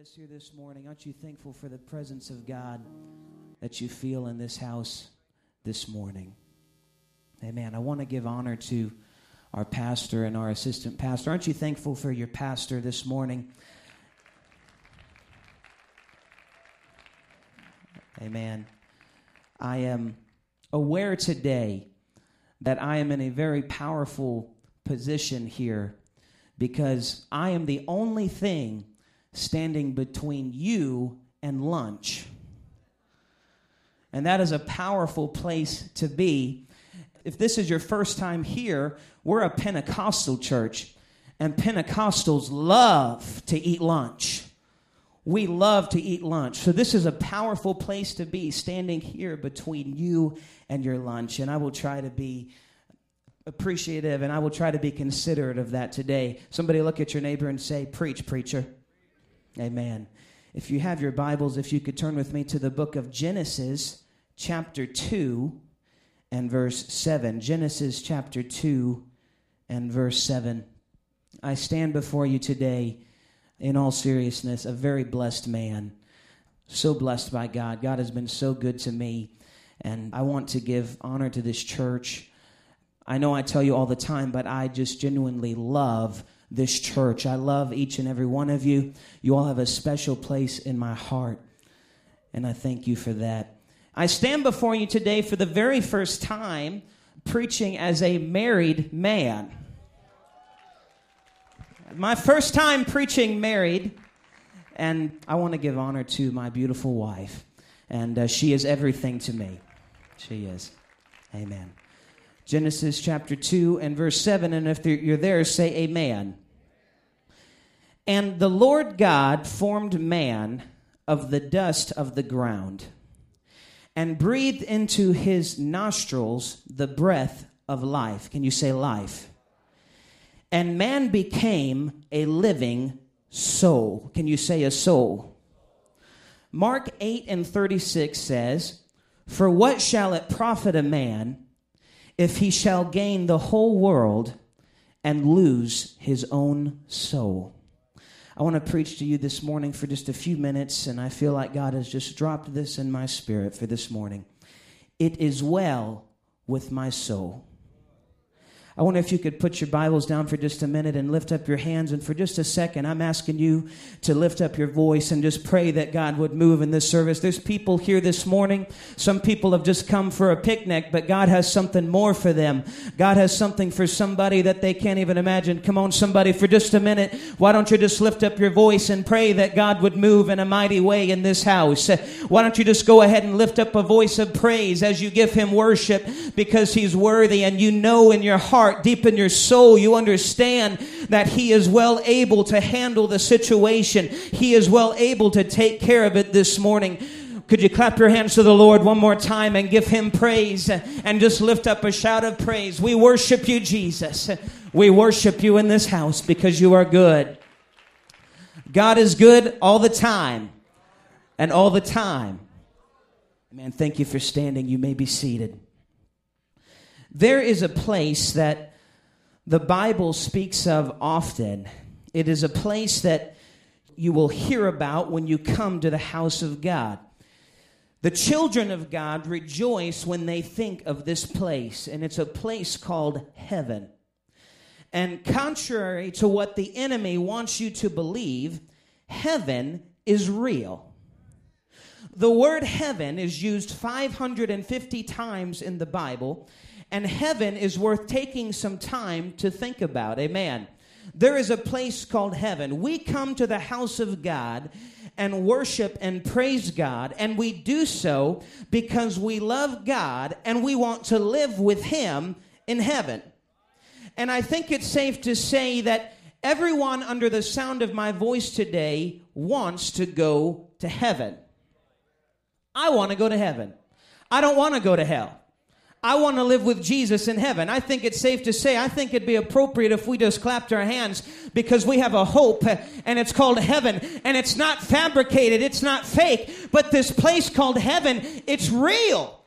us here this morning, aren't you thankful for the presence of God that you feel in this house this morning? Amen. I want to give honor to our pastor and our assistant pastor. Aren't you thankful for your pastor this morning? Amen. I am aware today that I am in a very powerful position here because I am the only thing standing between you and lunch. And that is a powerful place to be. If this is your first time here, we're a Pentecostal church, and Pentecostals love to eat lunch. We love to eat lunch. So, this is a powerful place to be, standing here between you and your lunch. And I will try to be appreciative and I will try to be considerate of that today. Somebody look at your neighbor and say, Preach, preacher. Amen. If you have your Bibles, if you could turn with me to the book of Genesis, chapter 2 and verse 7. Genesis chapter 2 and verse 7. I stand before you today, in all seriousness, a very blessed man. So blessed by God. God has been so good to me. And I want to give honor to this church. I know I tell you all the time, but I just genuinely love this church. I love each and every one of you. You all have a special place in my heart, and I thank you for that. I stand before you today for the very first time preaching as a married man. My first time preaching married, and I want to give honor to my beautiful wife, and uh, she is everything to me. She is. Amen. Genesis chapter 2 and verse 7. And if you're there, say amen. And the Lord God formed man of the dust of the ground and breathed into his nostrils the breath of life. Can you say life? And man became a living soul. Can you say a soul? Mark 8 and 36 says, For what shall it profit a man? If he shall gain the whole world and lose his own soul. I want to preach to you this morning for just a few minutes, and I feel like God has just dropped this in my spirit for this morning. It is well with my soul. I wonder if you could put your Bibles down for just a minute and lift up your hands. And for just a second, I'm asking you to lift up your voice and just pray that God would move in this service. There's people here this morning. Some people have just come for a picnic, but God has something more for them. God has something for somebody that they can't even imagine. Come on, somebody, for just a minute. Why don't you just lift up your voice and pray that God would move in a mighty way in this house? Why don't you just go ahead and lift up a voice of praise as you give Him worship because He's worthy and you know in your heart heart, deep in your soul, you understand that He is well able to handle the situation. He is well able to take care of it this morning. Could you clap your hands to the Lord one more time and give Him praise and just lift up a shout of praise? We worship you, Jesus. We worship you in this house because you are good. God is good all the time and all the time. Man, thank you for standing. You may be seated. There is a place that the Bible speaks of often. It is a place that you will hear about when you come to the house of God. The children of God rejoice when they think of this place, and it's a place called heaven. And contrary to what the enemy wants you to believe, heaven is real. The word heaven is used 550 times in the Bible, and heaven is worth taking some time to think about. Amen. There is a place called heaven. We come to the house of God and worship and praise God, and we do so because we love God and we want to live with Him in heaven. And I think it's safe to say that everyone under the sound of my voice today wants to go to heaven. I want to go to heaven. I don't want to go to hell. I want to live with Jesus in heaven. I think it's safe to say, I think it'd be appropriate if we just clapped our hands because we have a hope and it's called heaven. And it's not fabricated, it's not fake, but this place called heaven, it's real.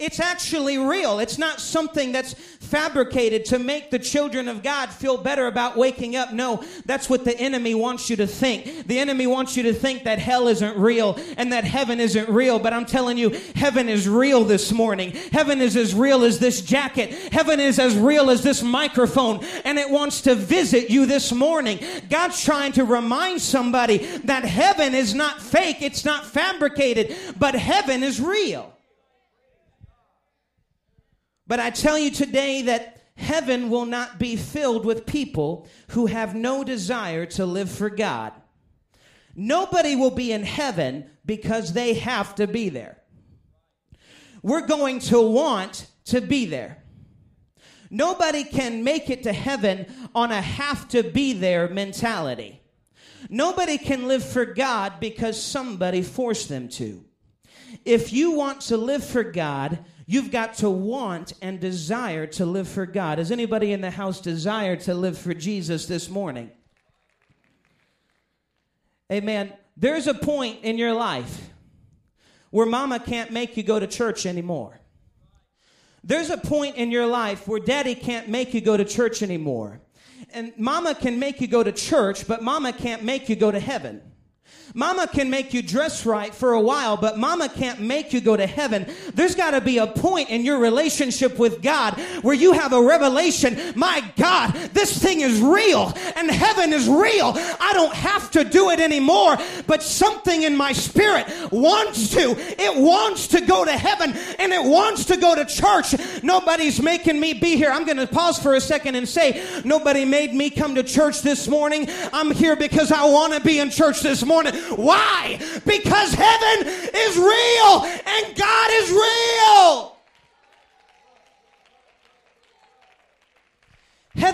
It's actually real. It's not something that's fabricated to make the children of God feel better about waking up. No, that's what the enemy wants you to think. The enemy wants you to think that hell isn't real and that heaven isn't real. But I'm telling you, heaven is real this morning. Heaven is as real as this jacket. Heaven is as real as this microphone. And it wants to visit you this morning. God's trying to remind somebody that heaven is not fake. It's not fabricated, but heaven is real. But I tell you today that heaven will not be filled with people who have no desire to live for God. Nobody will be in heaven because they have to be there. We're going to want to be there. Nobody can make it to heaven on a have to be there mentality. Nobody can live for God because somebody forced them to. If you want to live for God, You've got to want and desire to live for God. Does anybody in the house desire to live for Jesus this morning? Amen. There's a point in your life where mama can't make you go to church anymore. There's a point in your life where daddy can't make you go to church anymore. And mama can make you go to church, but mama can't make you go to heaven. Mama can make you dress right for a while, but mama can't make you go to heaven. There's got to be a point in your relationship with God where you have a revelation. My God, this thing is real and heaven is real. I don't have to do it anymore, but something in my spirit wants to. It wants to go to heaven and it wants to go to church. Nobody's making me be here. I'm going to pause for a second and say, nobody made me come to church this morning. I'm here because I want to be in church this morning. Why? Because heaven is real and God is real.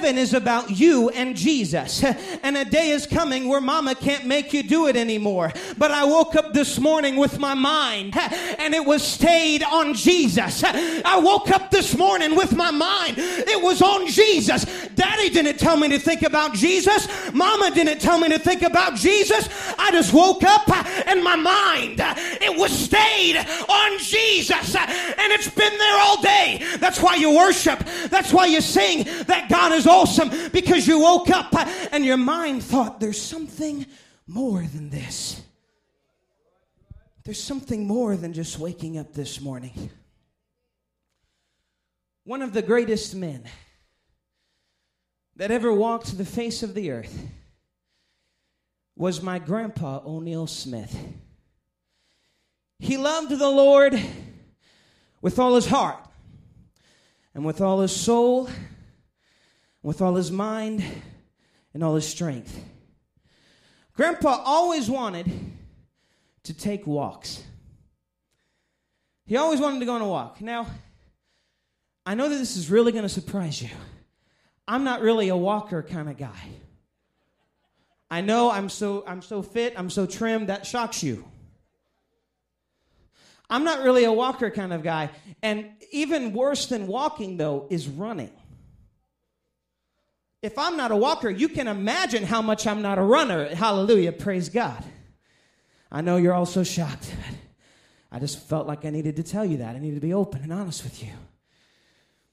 Heaven is about you and Jesus. And a day is coming where mama can't make you do it anymore. But I woke up this morning with my mind and it was stayed on Jesus. I woke up this morning with my mind. It was on Jesus. Daddy didn't tell me to think about Jesus. Mama didn't tell me to think about Jesus. I just woke up and my mind, it was stayed on Jesus. And it's been there all day. That's why you worship. That's why you sing that God God is awesome because you woke up and your mind thought there's something more than this. There's something more than just waking up this morning. One of the greatest men that ever walked the face of the earth was my grandpa, O'Neill Smith. He loved the Lord with all his heart and with all his soul with all his mind and all his strength. Grandpa always wanted to take walks. He always wanted to go on a walk. Now, I know that this is really going to surprise you. I'm not really a walker kind of guy. I know I'm so I'm so fit, I'm so trim that shocks you. I'm not really a walker kind of guy. And even worse than walking though is running. If I'm not a walker, you can imagine how much I'm not a runner. Hallelujah. Praise God. I know you're all so shocked. I just felt like I needed to tell you that. I needed to be open and honest with you.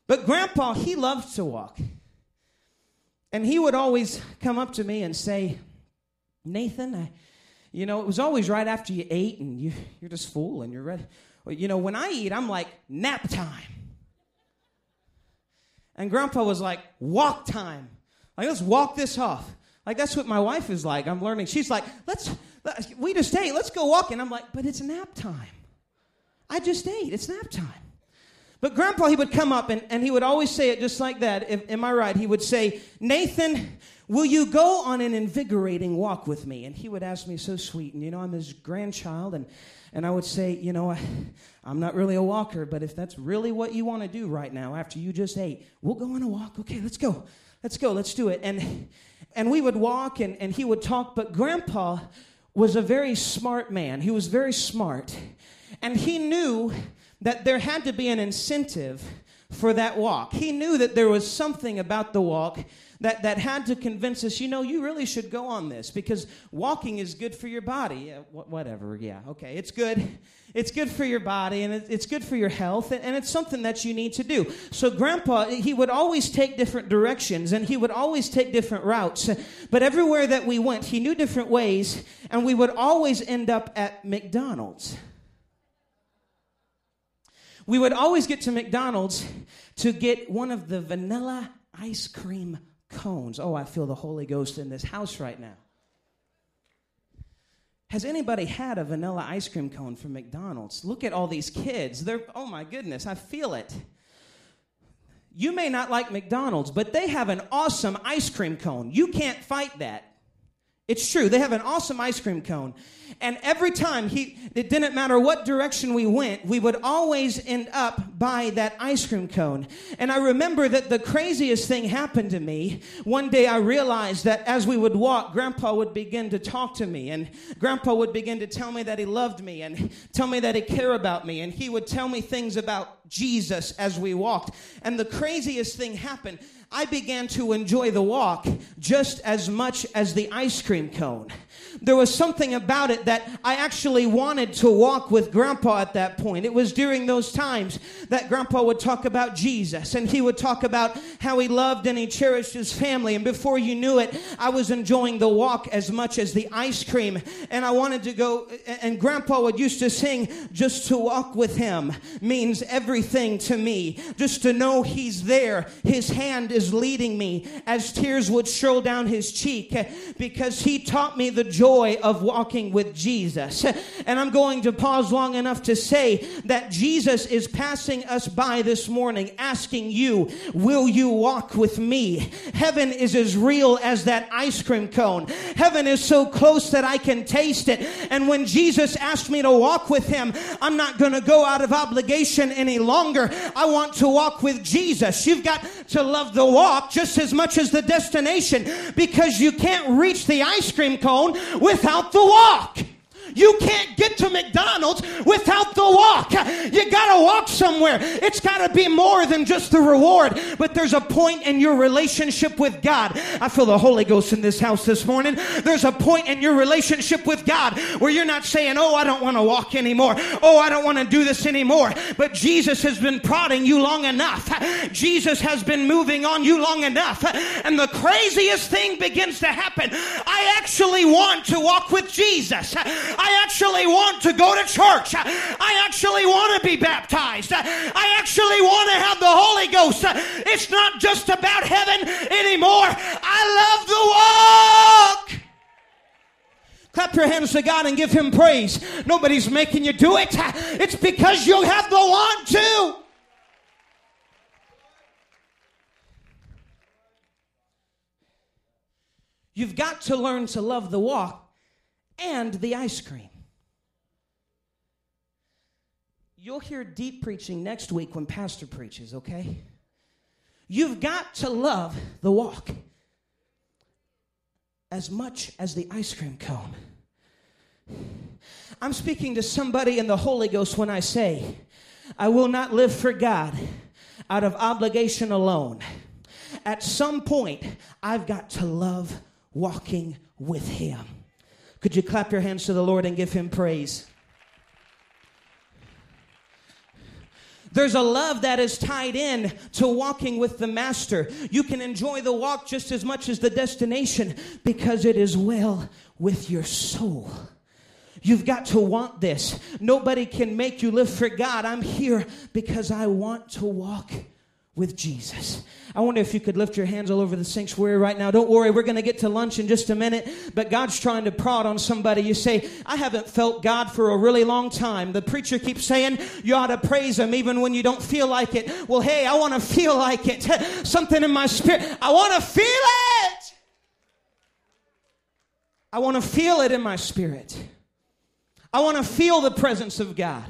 But Grandpa, he loved to walk. And he would always come up to me and say, Nathan, I, you know, it was always right after you ate and you, you're just full and you're ready. Well, you know, when I eat, I'm like, nap time. And Grandpa was like, walk time. Like, let's walk this off. Like, that's what my wife is like. I'm learning. She's like, let's, we just ate. Let's go walking. And I'm like, but it's nap time. I just ate. It's nap time. But Grandpa, he would come up and, and he would always say it just like that. If, am I right? He would say, Nathan, will you go on an invigorating walk with me? And he would ask me so sweet. And, you know, I'm his grandchild. And, and I would say, you know, I, I'm not really a walker, but if that's really what you want to do right now after you just ate, we'll go on a walk. Okay, let's go. Let's go, let's do it. And and we would walk and, and he would talk, but grandpa was a very smart man. He was very smart. And he knew that there had to be an incentive for that walk. He knew that there was something about the walk that, that had to convince us, you know, you really should go on this because walking is good for your body. Yeah, wh- whatever, yeah, okay, it's good. It's good for your body and it's good for your health, and it's something that you need to do. So, Grandpa, he would always take different directions and he would always take different routes. But everywhere that we went, he knew different ways, and we would always end up at McDonald's. We would always get to McDonald's to get one of the vanilla ice cream cones. Oh, I feel the Holy Ghost in this house right now. Has anybody had a vanilla ice cream cone from McDonald's? Look at all these kids. They're, oh my goodness, I feel it. You may not like McDonald's, but they have an awesome ice cream cone. You can't fight that. It's true. They have an awesome ice cream cone. And every time he, it didn't matter what direction we went, we would always end up by that ice cream cone. And I remember that the craziest thing happened to me. One day I realized that as we would walk, Grandpa would begin to talk to me. And Grandpa would begin to tell me that he loved me and tell me that he cared about me. And he would tell me things about Jesus as we walked. And the craziest thing happened. I began to enjoy the walk just as much as the ice cream cone. There was something about it that I actually wanted to walk with Grandpa at that point. It was during those times that Grandpa would talk about Jesus and he would talk about how he loved and he cherished his family. And before you knew it, I was enjoying the walk as much as the ice cream. And I wanted to go, and Grandpa would used to sing, Just to walk with him means everything to me. Just to know he's there. His hand is leading me as tears would stroll down his cheek because he taught me the joy of walking with Jesus. And I'm going to pause long enough to say that Jesus is passing us by this morning asking you, Will you walk with me? Heaven is as real as that ice cream cone. Heaven is so close that I can taste it. And when Jesus asked me to walk with him, I'm not going to go out of obligation any longer. I want to walk with Jesus. You've got to love the walk just as much as the destination because you can't reach the ice cream cone without the walk. You can't get to McDonald's without the walk. You gotta walk somewhere. It's gotta be more than just the reward, but there's a point in your relationship with God. I feel the Holy Ghost in this house this morning. There's a point in your relationship with God where you're not saying, Oh, I don't wanna walk anymore. Oh, I don't wanna do this anymore. But Jesus has been prodding you long enough. Jesus has been moving on you long enough. And the craziest thing begins to happen. I actually want to walk with Jesus. Actually want to go to church. I actually want to be baptized. I actually want to have the Holy Ghost. It's not just about heaven anymore. I love the walk. Clap your hands to God and give Him praise. Nobody's making you do it. It's because you have the want to. You've got to learn to love the walk and the ice cream. You'll hear deep preaching next week when Pastor preaches, okay? You've got to love the walk as much as the ice cream cone. I'm speaking to somebody in the Holy Ghost when I say, I will not live for God out of obligation alone. At some point, I've got to love walking with Him. Could you clap your hands to the Lord and give him praise? There's a love that is tied in to walking with the master. You can enjoy the walk just as much as the destination because it is well with your soul. You've got to want this. Nobody can make you live for God. I'm here because I want to walk with Jesus. I wonder if you could lift your hands all over the sanctuary right now. Don't worry, we're going to get to lunch in just a minute, but God's trying to prod on somebody. You say, I haven't felt God for a really long time. The preacher keeps saying, you ought to praise Him even when you don't feel like it. Well, hey, I want to feel like it. Something in my spirit. I want to feel it. I want to feel it in my spirit. I want to feel the presence of God.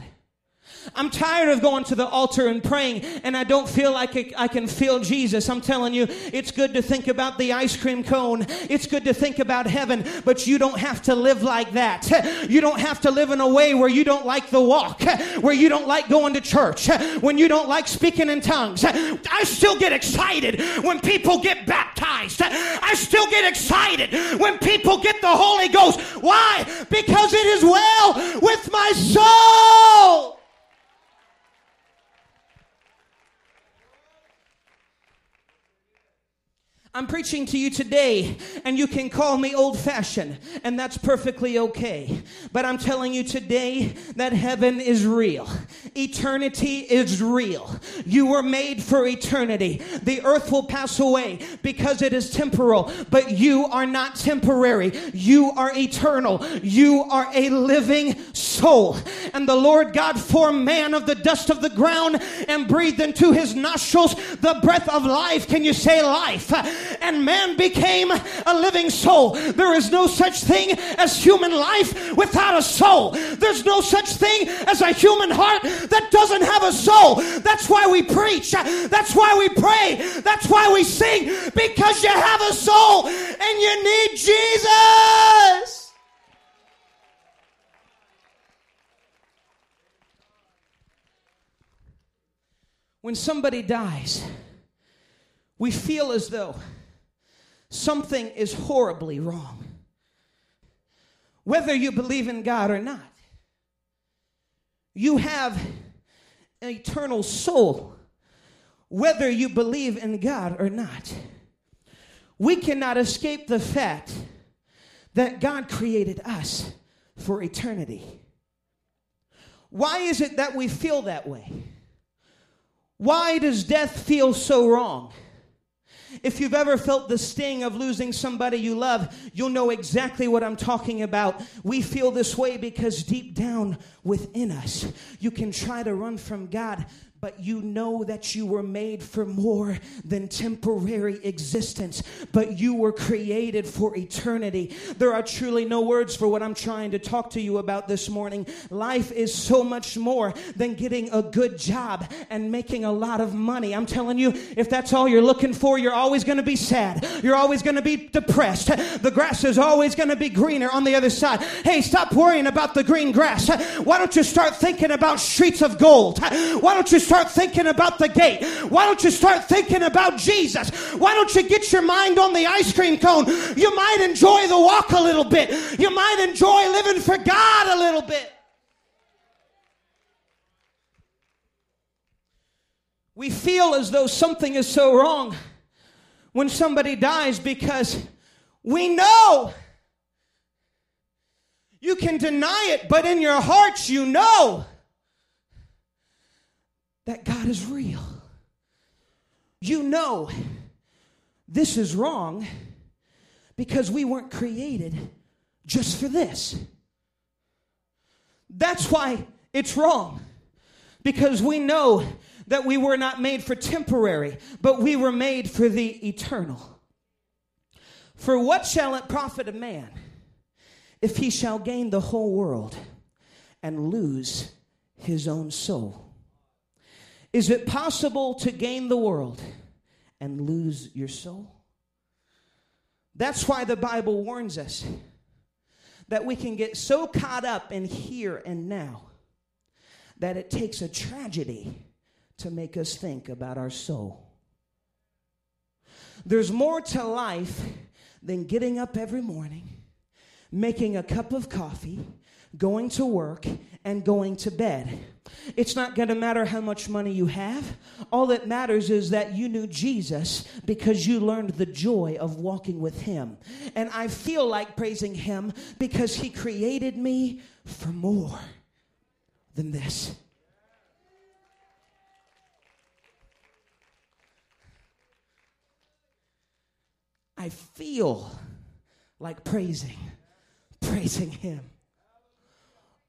I'm tired of going to the altar and praying and I don't feel like I can feel Jesus. I'm telling you, it's good to think about the ice cream cone. It's good to think about heaven, but you don't have to live like that. You don't have to live in a way where you don't like the walk, where you don't like going to church, when you don't like speaking in tongues. I still get excited when people get baptized. I still get excited when people get the Holy Ghost. Why? Because it is well with my soul. I'm preaching to you today, and you can call me old fashioned, and that's perfectly okay. But I'm telling you today that heaven is real, eternity is real. You were made for eternity. The earth will pass away because it is temporal, but you are not temporary. You are eternal. You are a living soul. And the Lord God formed man of the dust of the ground and breathed into his nostrils the breath of life. Can you say life? And man became a living soul. There is no such thing as human life without a soul. There's no such thing as a human heart that doesn't have a soul. That's why we preach. That's why we pray. That's why we sing because you have a soul and you need Jesus. When somebody dies, we feel as though something is horribly wrong. Whether you believe in God or not, you have an eternal soul, whether you believe in God or not. We cannot escape the fact that God created us for eternity. Why is it that we feel that way? Why does death feel so wrong? If you've ever felt the sting of losing somebody you love, you'll know exactly what I'm talking about. We feel this way because deep down within us, you can try to run from God, but you know that you were made for more than temporary existence, but you were created for eternity. There are truly no words for what I'm trying to talk to you about this morning. Life is so much more than getting a good job and making a lot of money. I'm telling you, if that's all you're looking for, you're always going to be sad. You're always going to be depressed. The grass is always going to be greener on the other side. Hey, stop worrying about the green grass. Why don't you start thinking about streets of gold? Why don't you start thinking about the gate? Why don't you start thinking about Jesus? Why don't you get your mind on the ice cream cone? You might enjoy the walk a little bit. You might enjoy living for God a little bit. We feel as though something is so wrong when somebody dies because we know. You can deny it, but in your hearts, you know that God is real. You know this is wrong because we weren't created just for this. That's why it's wrong because we know that we were not made for temporary, but we were made for the eternal. For what shall it profit a man if he shall gain the whole world and lose his own soul? Is it possible to gain the world and lose your soul? That's why the Bible warns us that we can get so caught up in here and now that it takes a tragedy to make us think about our soul. There's more to life than getting up every morning, making a cup of coffee, going to work, and going to bed. It's not going to matter how much money you have. All that matters is that you knew Jesus because you learned the joy of walking with Him. And I feel like praising Him because He created me for more than this. I feel like praising, praising Him.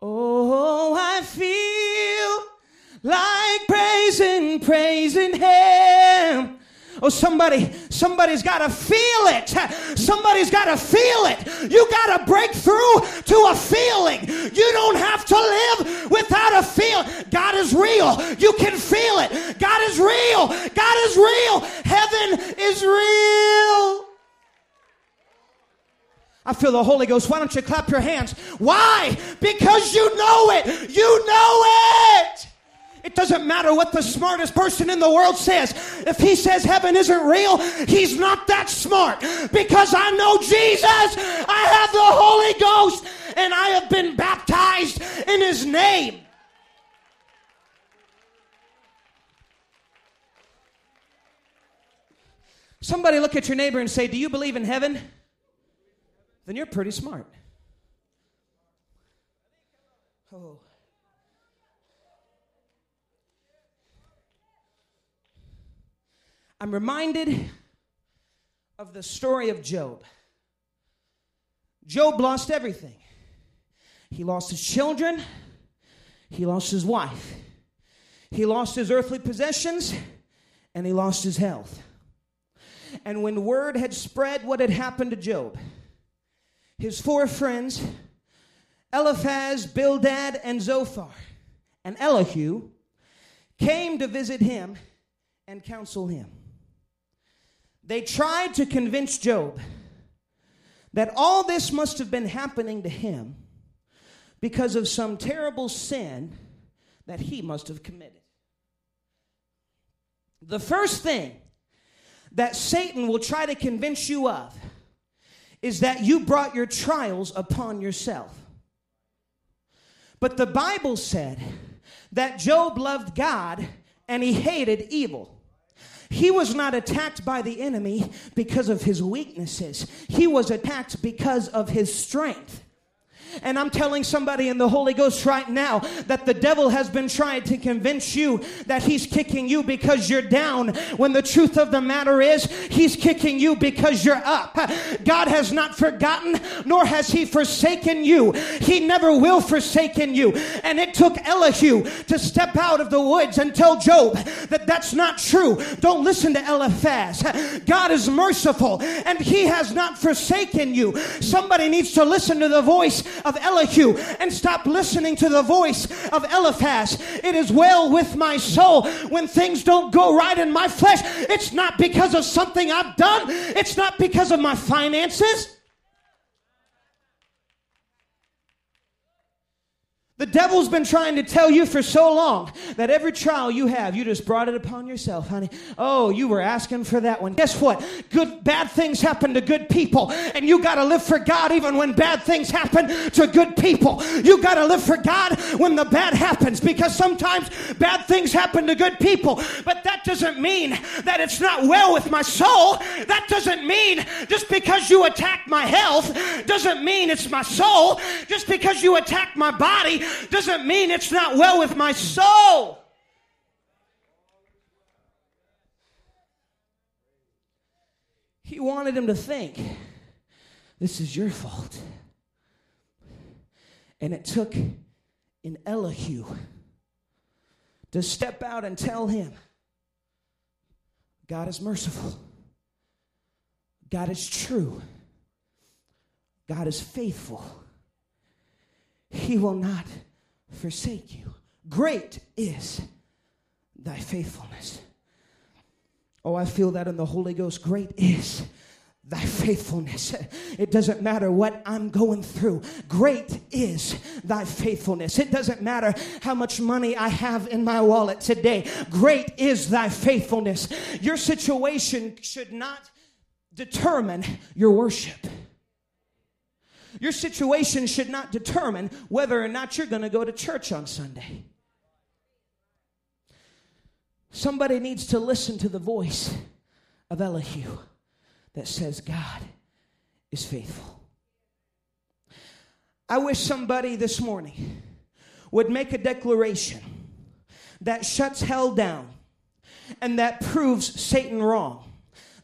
Oh, I feel like praising, praising Him. Oh, somebody, somebody's got to feel it. Somebody's got to feel it. You got to break through to a feeling. You don't have to live without a feel. God is real. You can feel it. God is real. God is real. Heaven is real. I feel the Holy Ghost. Why don't you clap your hands? Why? Because you know it. You know it. It doesn't matter what the smartest person in the world says. If he says heaven isn't real, he's not that smart. Because I know Jesus, I have the Holy Ghost, and I have been baptized in his name. Somebody look at your neighbor and say, Do you believe in heaven? Then you're pretty smart. Oh. I'm reminded of the story of Job. Job lost everything. He lost his children, he lost his wife, he lost his earthly possessions, and he lost his health. And when word had spread what had happened to Job, his four friends, Eliphaz, Bildad, and Zophar, and Elihu, came to visit him and counsel him. They tried to convince Job that all this must have been happening to him because of some terrible sin that he must have committed. The first thing that Satan will try to convince you of is that you brought your trials upon yourself. But the Bible said that Job loved God and he hated evil. He was not attacked by the enemy because of his weaknesses, he was attacked because of his strength. And I'm telling somebody in the Holy Ghost right now that the devil has been trying to convince you that he's kicking you because you're down, when the truth of the matter is, he's kicking you because you're up. God has not forgotten, nor has he forsaken you. He never will forsaken you. And it took Elihu to step out of the woods and tell Job that that's not true. Don't listen to Eliphaz. God is merciful and he has not forsaken you. Somebody needs to listen to the voice of Elihu and stop listening to the voice of Eliphaz. It is well with my soul when things don't go right in my flesh. It's not because of something I've done, it's not because of my finances. The devil's been trying to tell you for so long that every trial you have, you just brought it upon yourself, honey. Oh, you were asking for that one. Guess what? Good bad things happen to good people, and you got to live for God even when bad things happen to good people. You got to live for God when the bad happens because sometimes bad things happen to good people, but that doesn't mean that it's not well with my soul. That doesn't mean just because you attack my health doesn't mean it's my soul. Just because you attack my body doesn't mean it's not well with my soul. He wanted him to think, this is your fault. And it took an Elihu to step out and tell him, God is merciful. God is true. God is faithful. He will not forsake you. Great is thy faithfulness. Oh, I feel that in the Holy Ghost. Great is thy faithfulness. It doesn't matter what I'm going through. Great is thy faithfulness. It doesn't matter how much money I have in my wallet today. Great is thy faithfulness. Your situation should not determine your worship. Your situation should not determine whether or not you're going to go to church on Sunday. Somebody needs to listen to the voice of Elihu that says, God is faithful. I wish somebody this morning would make a declaration that shuts hell down and that proves Satan wrong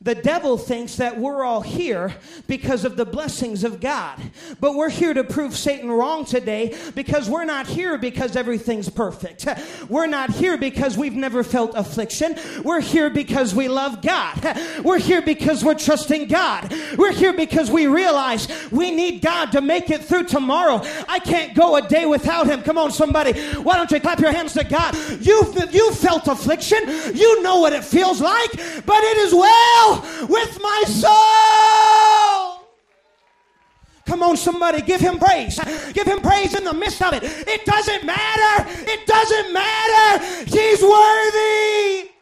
The devil thinks that we're all here because of the blessings of God. But we're here to prove Satan wrong today because we're not here because everything's perfect. We're not here because we've never felt affliction. We're here because we love God. We're here because we're trusting God. We're here because we realize we need God to make it through tomorrow. I can't go a day without Him. Come on, somebody. Why don't you clap your hands to God? You've, you've felt affliction. You know what it feels like, but it is well with my soul. Come on, somebody, give him praise. Give him praise in the midst of it. It doesn't matter. It doesn't matter. He's worthy.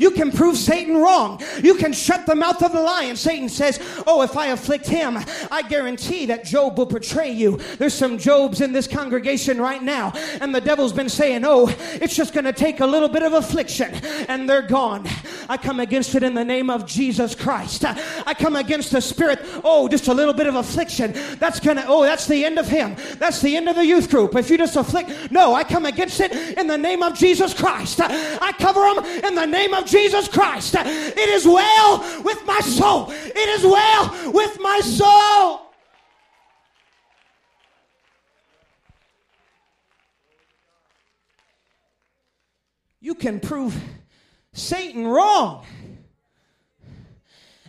You can prove Satan wrong. You can shut the mouth of the lion. Satan says, Oh, if I afflict him, I guarantee that Job will betray you. There's some Jobs in this congregation right now, and the devil's been saying, Oh, it's just going to take a little bit of affliction, and they're gone. I come against it in the name of Jesus Christ. I come against the spirit, oh, just a little bit of affliction. That's going to, oh, that's the end of him. That's the end of the youth group. If you just afflict, no, I come against it in the name of Jesus Christ. I cover them in the name of Jesus Christ. It is well with my soul. It is well with my soul. You can prove Satan wrong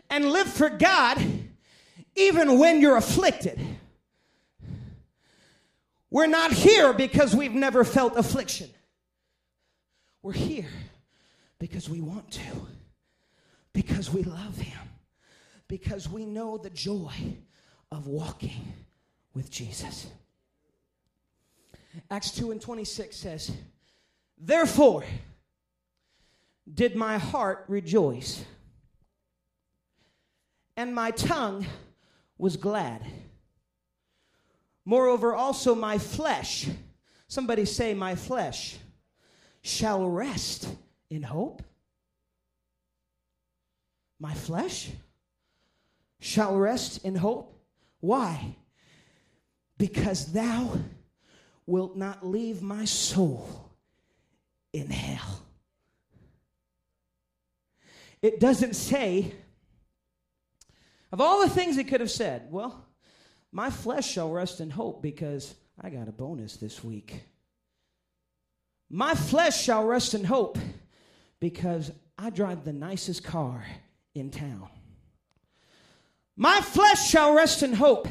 and live for God even when you're afflicted. We're not here because we've never felt affliction. We're here because we want to, because we love Him, because we know the joy of walking with Jesus. Acts 2 and 26 says, Therefore, did my heart rejoice, and my tongue was glad. Moreover, also my flesh, somebody say, my flesh shall rest in hope? My flesh shall rest in hope. Why? Because thou wilt not leave my soul in hell. It doesn't say, of all the things it could have said, well, my flesh shall rest in hope because I got a bonus this week. My flesh shall rest in hope because I drive the nicest car in town. My flesh shall rest in hope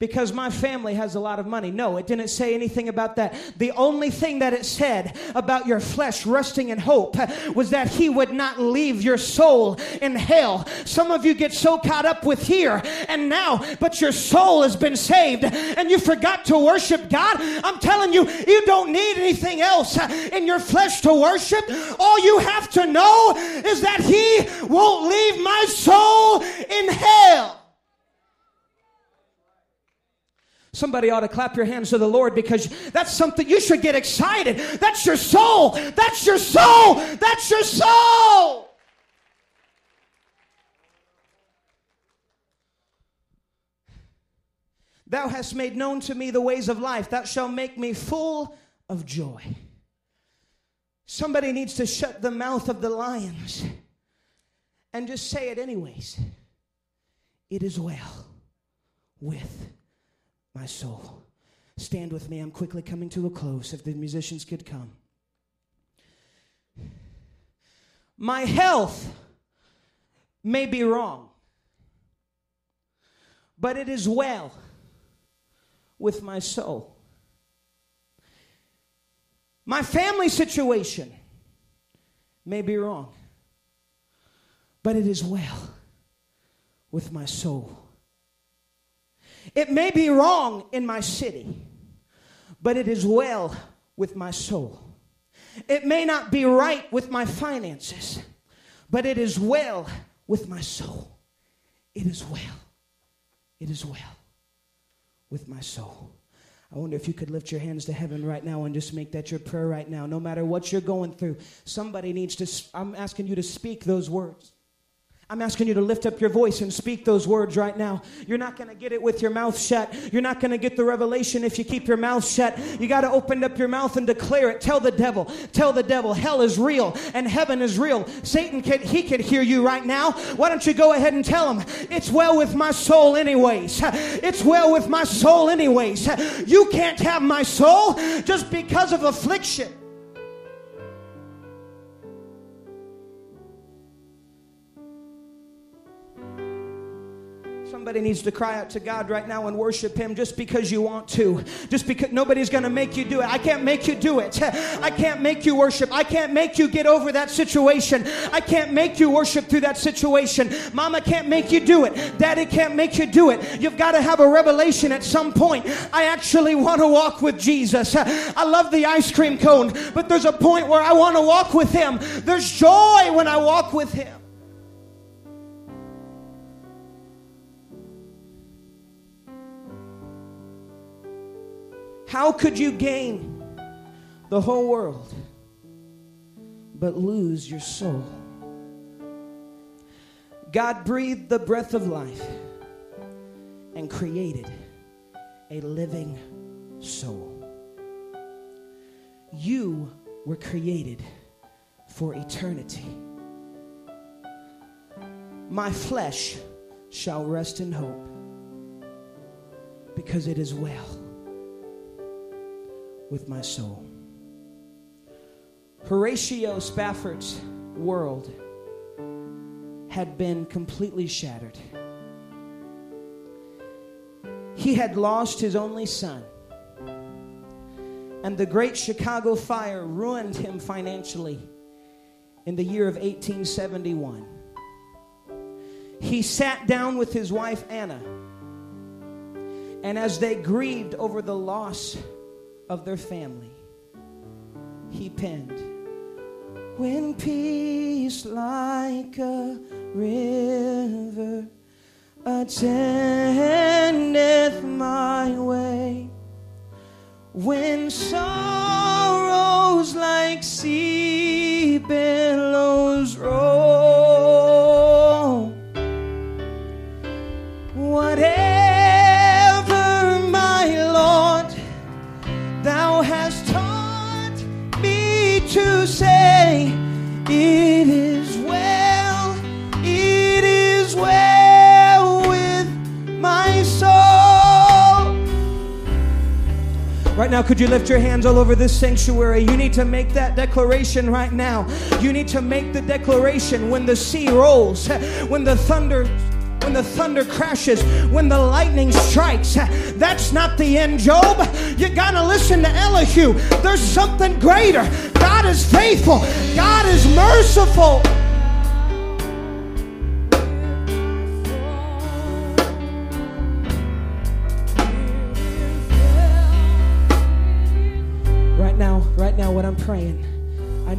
because my family has a lot of money. No, it didn't say anything about that. The only thing that it said about your flesh resting in hope was that He would not leave your soul in hell. Some of you get so caught up with here and now, but your soul has been saved and you forgot to worship God. I'm telling you, you don't need anything else in your flesh to worship. All you have to know is that He won't leave my soul in hell. Somebody ought to clap your hands to the Lord because that's something you should get excited. That's your soul. That's your soul. That's your soul. Thou hast made known to me the ways of life. Thou shalt make me full of joy. Somebody needs to shut the mouth of the lions and just say it anyways. It is well with my soul. Stand with me. I'm quickly coming to a close. If the musicians could come. My health may be wrong, but it is well with my soul. My family situation may be wrong, but it is well with my soul. It may be wrong in my city, but it is well with my soul. It may not be right with my finances, but it is well with my soul. It is well. It is well with my soul. I wonder if you could lift your hands to heaven right now and just make that your prayer right now. No matter what you're going through, somebody needs to, I'm asking you to speak those words. I'm asking you to lift up your voice and speak those words right now. You're not going to get it with your mouth shut. You're not going to get the revelation if you keep your mouth shut. You got to open up your mouth and declare it. Tell the devil, tell the devil, hell is real and heaven is real. Satan can he can hear you right now. Why don't you go ahead and tell him, it's well with my soul anyways. It's well with my soul anyways. You can't have my soul just because of affliction. Somebody needs to cry out to God right now and worship Him just because you want to. Just because nobody's going to make you do it. I can't make you do it. I can't make you worship. I can't make you get over that situation. I can't make you worship through that situation. Mama can't make you do it. Daddy can't make you do it. You've got to have a revelation at some point. I actually want to walk with Jesus. I love the ice cream cone, but there's a point where I want to walk with Him. There's joy when I walk with Him. How could you gain the whole world but lose your soul? God breathed the breath of life and created a living soul. You were created for eternity. My flesh shall rest in hope because it is well with my soul. Horatio Spafford's world had been completely shattered. He had lost his only son, and the great Chicago fire ruined him financially in the year of 1871. He sat down with his wife Anna, and as they grieved over the loss of their family, he penned, When peace like a river attendeth my way, when sorrows like sea billows roll, Right now, could you lift your hands all over this sanctuary? You need to make that declaration right now. You need to make the declaration when the sea rolls, when the thunder when the thunder crashes, when the lightning strikes. That's not the end, Job. You gotta listen to Elihu. There's something greater. God is faithful, God is merciful.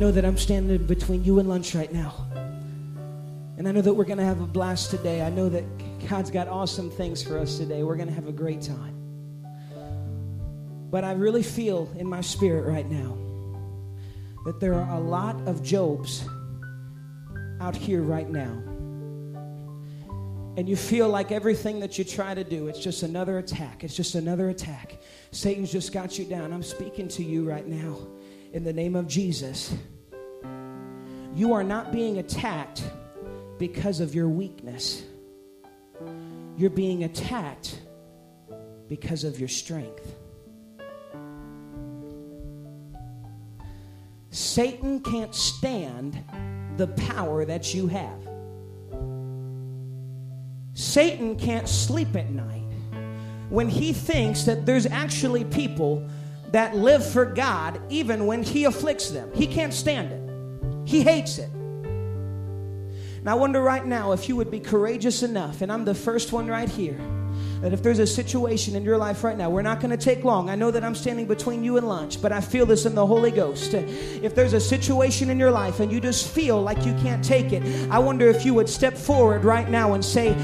Know that I'm standing between you and lunch right now. And I know that we're going to have a blast today. I know that God's got awesome things for us today. We're going to have a great time. But I really feel in my spirit right now that there are a lot of Jobs out here right now. And you feel like everything that you try to do, it's just another attack. It's just another attack. Satan's just got you down. I'm speaking to you right now in the name of Jesus. You are not being attacked because of your weakness. You're being attacked because of your strength. Satan can't stand the power that you have. Satan can't sleep at night when he thinks that there's actually people that live for God even when he afflicts them. He can't stand it, he hates it. And I wonder right now if you would be courageous enough, and I'm the first one right here, that if there's a situation in your life right now, we're not going to take long. I know that I'm standing between you and lunch, but I feel this in the Holy Ghost. If there's a situation in your life and you just feel like you can't take it, I wonder if you would step forward right now and say,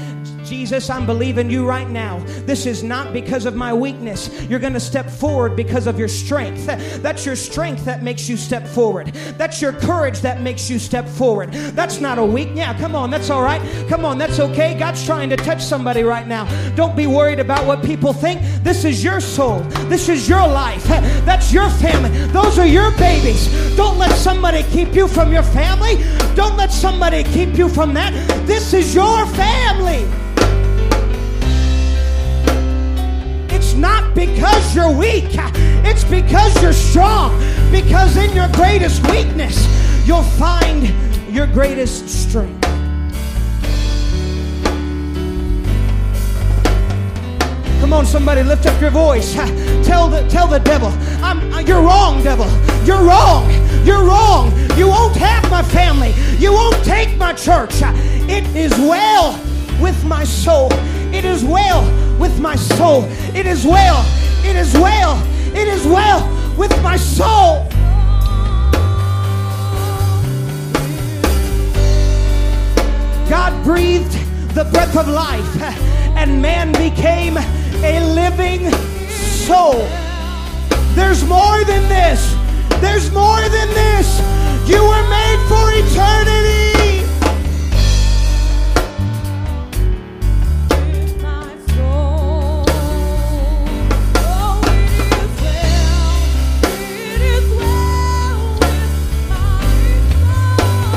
Jesus, I'm believing you right now. This is not because of my weakness. You're going to step forward because of your strength. That's your strength that makes you step forward. That's your courage that makes you step forward. That's not a weak. Yeah, come on, that's all right. Come on, that's okay. God's trying to touch somebody right now. Don't be worried about what people think. This is your soul. This is your life. That's your family. Those are your babies. Don't let somebody keep you from your family. Don't let somebody keep you from that. This is your family. Not because you're weak, it's because you're strong. Because in your greatest weakness, you'll find your greatest strength. Come on, somebody, lift up your voice. Tell the tell the devil, I'm, you're wrong, devil. You're wrong. You're wrong. You won't have my family. You won't take my church. It is well with my soul. It is well with my soul. It is well. It is well. It is well with my soul. God breathed the breath of life, and man became a living soul. There's more than this. There's more than this. You were made for eternity.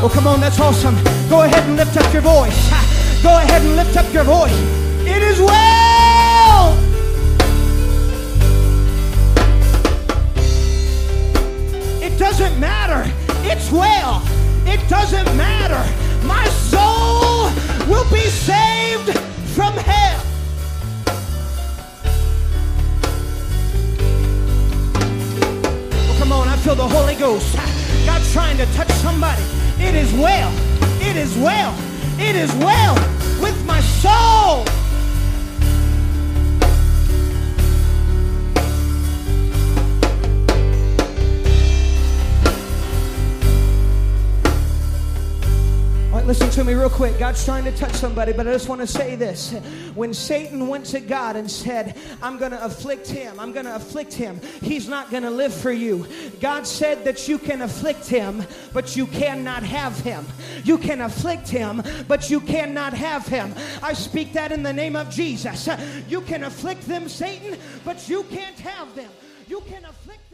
Oh, come on, that's awesome. Go ahead and lift up your voice. Go ahead and lift up your voice. It is well. It doesn't matter. It's well. It doesn't matter. My soul will be saved from hell. Oh, come on, I feel the Holy Ghost. God's trying to touch somebody. It is well. It is well. It is well with my soul. Listen to me real quick. God's trying to touch somebody, but I just want to say this. When Satan went to God and said, I'm going to afflict him, I'm going to afflict him, he's not going to live for you. God said that you can afflict him, but you cannot have him. You can afflict him, but you cannot have him. I speak that in the name of Jesus. You can afflict them, Satan, but you can't have them. You can afflict